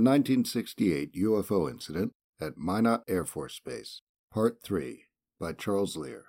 A 1968 UFO Incident at Minot Air Force Base, Part 3, by Charles Lear.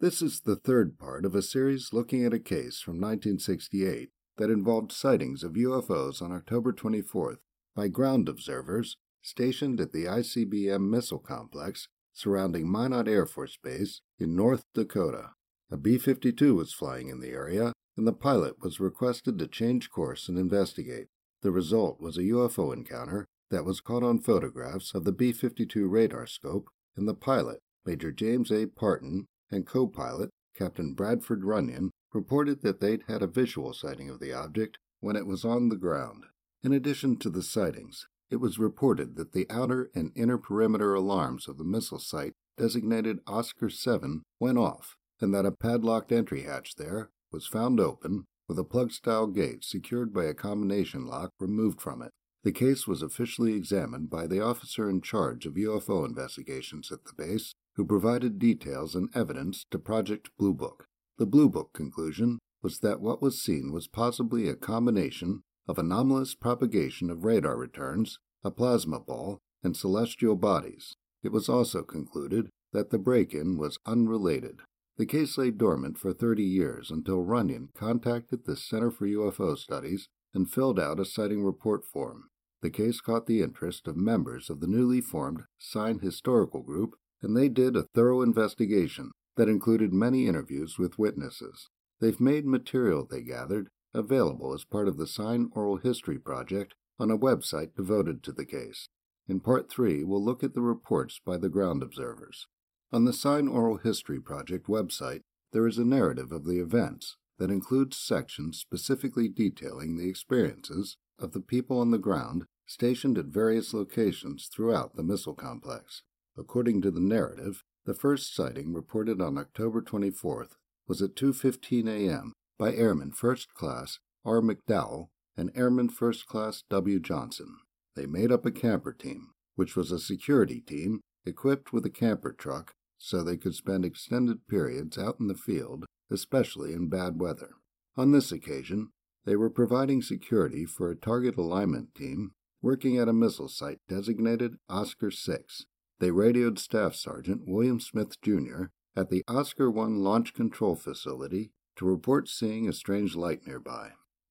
This is the third part of a series looking at a case from 1968 that involved sightings of UFOs on October 24th by ground observers stationed at the ICBM missile complex surrounding Minot Air Force Base in North Dakota. A B 52 was flying in the area, and the pilot was requested to change course and investigate. The result was a UFO encounter that was caught on photographs of the B 52 radar scope, and the pilot, Major James A. Partin, and co pilot, Captain Bradford Runyon, reported that they'd had a visual sighting of the object when it was on the ground. In addition to the sightings, it was reported that the outer and inner perimeter alarms of the missile site designated Oscar 7 went off and that a padlocked entry hatch there was found open with a plug style gate secured by a combination lock removed from it. The case was officially examined by the officer in charge of UFO investigations at the base, who provided details and evidence to Project Blue Book. The Blue Book conclusion was that what was seen was possibly a combination of anomalous propagation of radar returns, a plasma ball, and celestial bodies. It was also concluded that the break in was unrelated. The case lay dormant for 30 years until Runyon contacted the Center for UFO Studies and filled out a sighting report form. The case caught the interest of members of the newly formed Sign Historical Group, and they did a thorough investigation that included many interviews with witnesses. They've made material they gathered available as part of the Sign Oral History Project on a website devoted to the case. In Part 3, we'll look at the reports by the ground observers. On the Sign Oral History Project website, there is a narrative of the events that includes sections specifically detailing the experiences of the people on the ground stationed at various locations throughout the missile complex. According to the narrative, the first sighting reported on October 24th was at 2:15 a.m. by Airman First Class R. McDowell and Airman First Class W. Johnson. They made up a camper team, which was a security team equipped with a camper truck so they could spend extended periods out in the field, especially in bad weather. On this occasion, they were providing security for a target alignment team working at a missile site designated Oscar 6. They radioed Staff Sergeant William Smith, Jr. at the Oscar 1 launch control facility to report seeing a strange light nearby.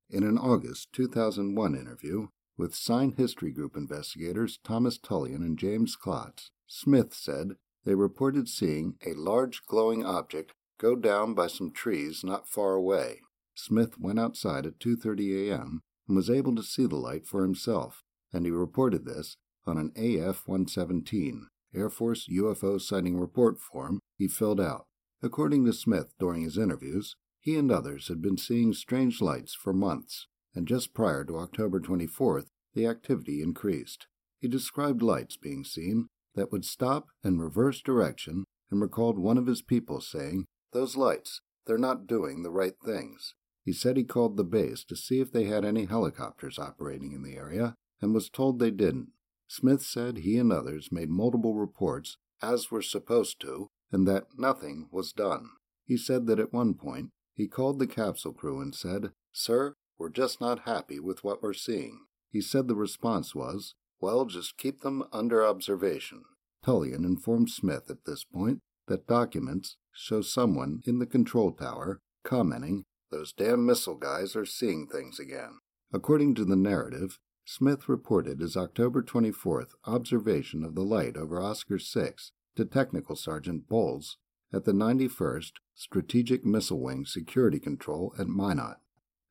In an August 2001 interview with Sign History Group investigators Thomas Tulien and James Klotz, Smith said they reported seeing a large glowing object go down by some trees not far away. Smith went outside at 2:30 a.m. and was able to see the light for himself, and he reported this on an AF-117 Air Force UFO sighting report form he filled out. According to Smith during his interviews, he and others had been seeing strange lights for months, and just prior to October 24th, the activity increased. He described lights being seen that would stop and reverse direction and recalled one of his people saying, Those lights, they're not doing the right things. He said he called the base to see if they had any helicopters operating in the area and was told they didn't. Smith said he and others made multiple reports, as were supposed to, and that nothing was done. He said that at one point he called the capsule crew and said, Sir, we're just not happy with what we're seeing. He said the response was, well, just keep them under observation. Tulien informed Smith at this point that documents show someone in the control tower commenting, Those damn missile guys are seeing things again. According to the narrative, Smith reported his October 24th observation of the light over Oscar 6 to Technical Sergeant Bowles at the 91st Strategic Missile Wing Security Control at Minot.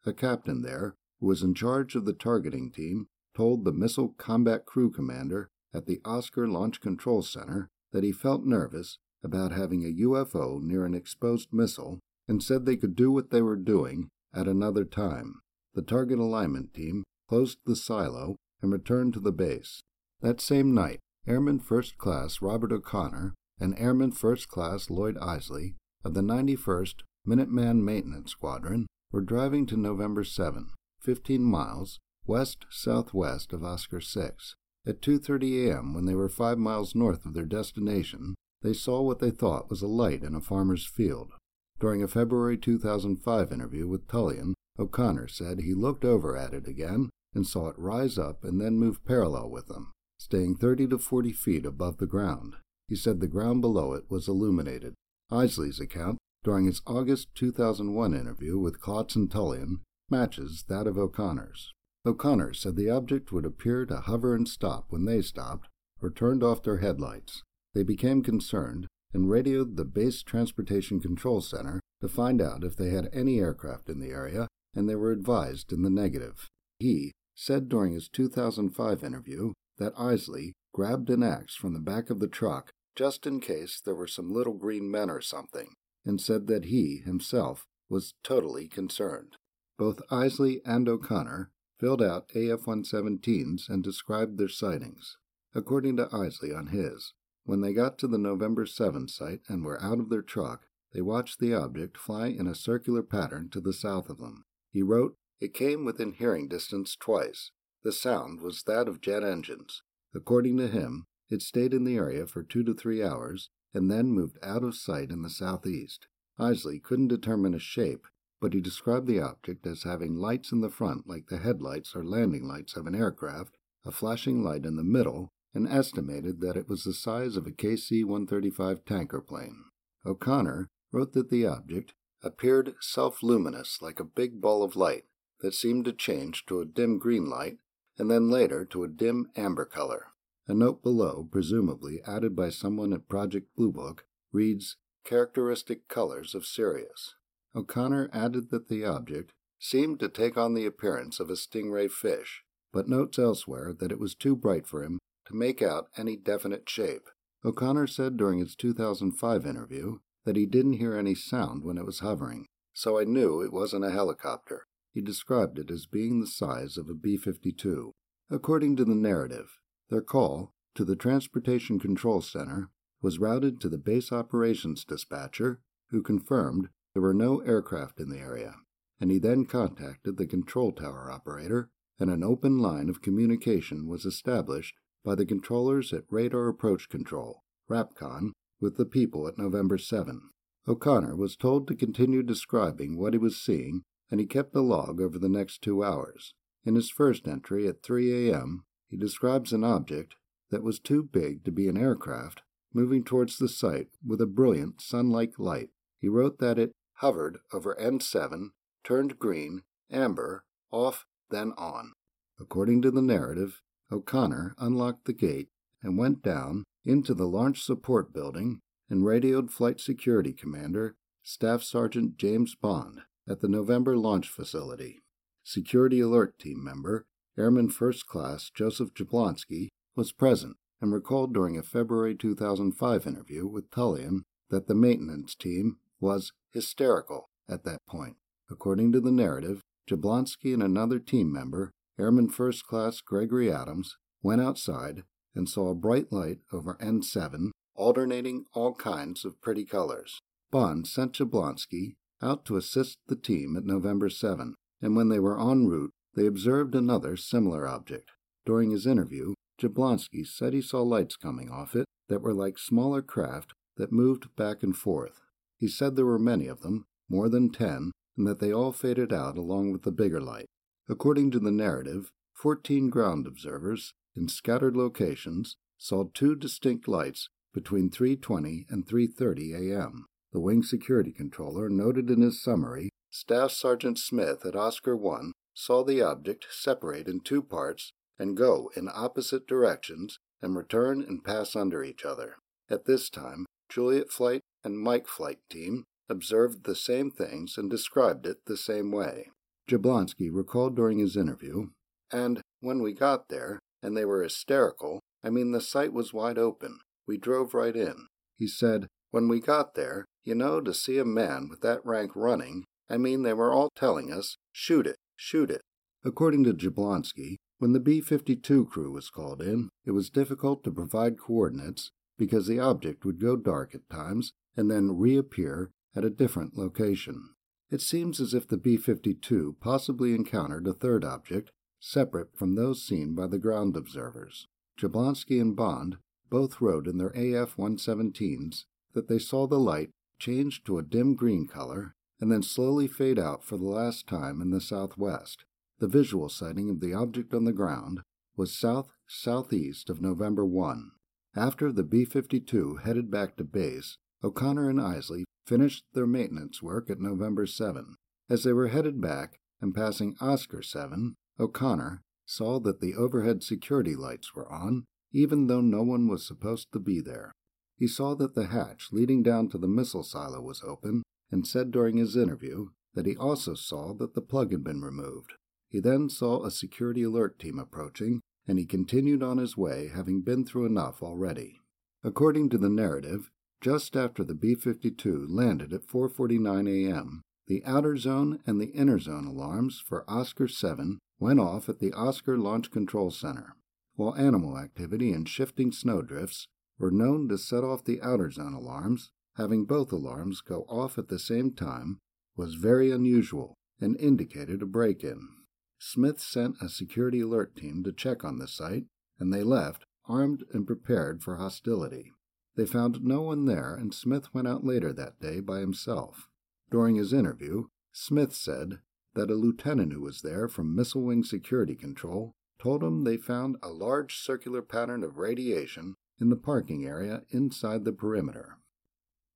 A captain there, who was in charge of the targeting team, told the Missile Combat Crew Commander at the Oscar Launch Control Center that he felt nervous about having a UFO near an exposed missile and said they could do what they were doing at another time. The target alignment team closed the silo and returned to the base. That same night, Airman First Class Robert O'Connor and Airman First Class Lloyd Isley of the 91st Minuteman Maintenance Squadron were driving to November 7, 15 miles west southwest of Oscar 6. At 2:30 a.m., when they were 5 miles north of their destination, they saw what they thought was a light in a farmer's field. During a February 2005 interview with Tulien, O'Connor said he looked over at it again and saw it rise up and then move parallel with them, staying 30 to 40 feet above the ground. He said the ground below it was illuminated. Isley's account during his August 2001 interview with Klotz and Tulien matches that of O'Connor's. O'Connor said the object would appear to hover and stop when they stopped or turned off their headlights. They became concerned and radioed the Base Transportation Control Center to find out if they had any aircraft in the area, and they were advised in the negative. He said during his 2005 interview that Isley grabbed an axe from the back of the truck just in case there were some little green men or something, and said that he, himself, was totally concerned. Both Isley and O'Connor filled out AF 117s and described their sightings. According to Isley on his, when they got to the November 7 site and were out of their truck, they watched the object fly in a circular pattern to the south of them. He wrote, It came within hearing distance twice. The sound was that of jet engines. According to him, it stayed in the area for two to three hours and then moved out of sight in the southeast. Isley couldn't determine a shape, but he described the object as having lights in the front like the headlights or landing lights of an aircraft, a flashing light in the middle, and estimated that it was the size of a KC 135 tanker plane. O'Connor wrote that the object appeared self luminous like a big ball of light that seemed to change to a dim green light and then later to a dim amber color. A note below, presumably added by someone at Project Blue Book, reads Characteristic colors of Sirius. O'Connor added that the object seemed to take on the appearance of a stingray fish, but notes elsewhere that it was too bright for him to make out any definite shape. O'Connor said during his 2005 interview that he didn't hear any sound when it was hovering, so I knew it wasn't a helicopter. He described it as being the size of a B 52. According to the narrative, their call to the Transportation Control Center was routed to the base operations dispatcher, who confirmed there were no aircraft in the area, and he then contacted the control tower operator, and an open line of communication was established by the controllers at Radar Approach Control, RAPCON, with the people at November 7. O'Connor was told to continue describing what he was seeing, and he kept a log over the next two hours. In his first entry at 3 a.m., he describes an object that was too big to be an aircraft moving towards the site with a brilliant sun like light. He wrote that it hovered over N7, turned green, amber, off, then on. According to the narrative, O'Connor unlocked the gate and went down into the launch support building and radioed Flight Security Commander Staff Sergeant James Bond at the November launch facility. Security Alert Team member Airman First Class Joseph Jablonski was present and recalled during a February 2005 interview with Tulien that the maintenance team was hysterical at that point. According to the narrative, Jablonski and another team member, Airman First Class Gregory Adams, went outside and saw a bright light over N7 alternating all kinds of pretty colors. Bond sent Jablonski out to assist the team at November 7, and when they were en route, they observed another similar object. During his interview, Jablonski said he saw lights coming off it that were like smaller craft that moved back and forth. He said there were many of them, more than ten, and that they all faded out along with the bigger light. According to the narrative, fourteen ground observers in scattered locations saw two distinct lights between 3:20 and 3:30 a.m. The wing security controller noted in his summary, Staff Sergeant Smith at Oscar 1 saw the object separate in two parts and go in opposite directions and return and pass under each other. At this time, Juliet Flight and Mike Flight team observed the same things and described it the same way. Jablonski recalled during his interview, and when we got there, and they were hysterical, I mean, the site was wide open. We drove right in. He said, When we got there, you know, to see a man with that rank running, I mean, they were all telling us, shoot it, shoot it. According to Jablonski, when the B 52 crew was called in, it was difficult to provide coordinates because the object would go dark at times and then reappear at a different location. It seems as if the B 52 possibly encountered a third object separate from those seen by the ground observers. Jablonski and Bond both wrote in their AF 117s that they saw the light change to a dim green color and then slowly fade out for the last time in the southwest. the visual sighting of the object on the ground was south southeast of November 1. After the B 52 headed back to base, O'Connor and Isley finished their maintenance work at November 7. As they were headed back and passing Oscar 7, O'Connor saw that the overhead security lights were on, even though no one was supposed to be there. He saw that the hatch leading down to the missile silo was open and said during his interview that he also saw that the plug had been removed. He then saw a security alert team approaching, and he continued on his way, having been through enough already. According to the narrative, just after the B-52 landed at 4:49 a.m., the outer zone and the inner zone alarms for Oscar 7 went off at the Oscar Launch Control Center, while animal activity and shifting snowdrifts were known to set off the outer zone alarms. Having both alarms go off at the same time was very unusual and indicated a break-in. Smith sent a security alert team to check on the site, and they left, armed and prepared for hostility. They found no one there, and Smith went out later that day by himself. During his interview, Smith said that a lieutenant who was there from Missile Wing Security Control told him they found a large circular pattern of radiation in the parking area inside the perimeter.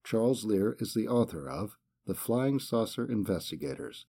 Charles Lear is the author of The Flying Saucer Investigators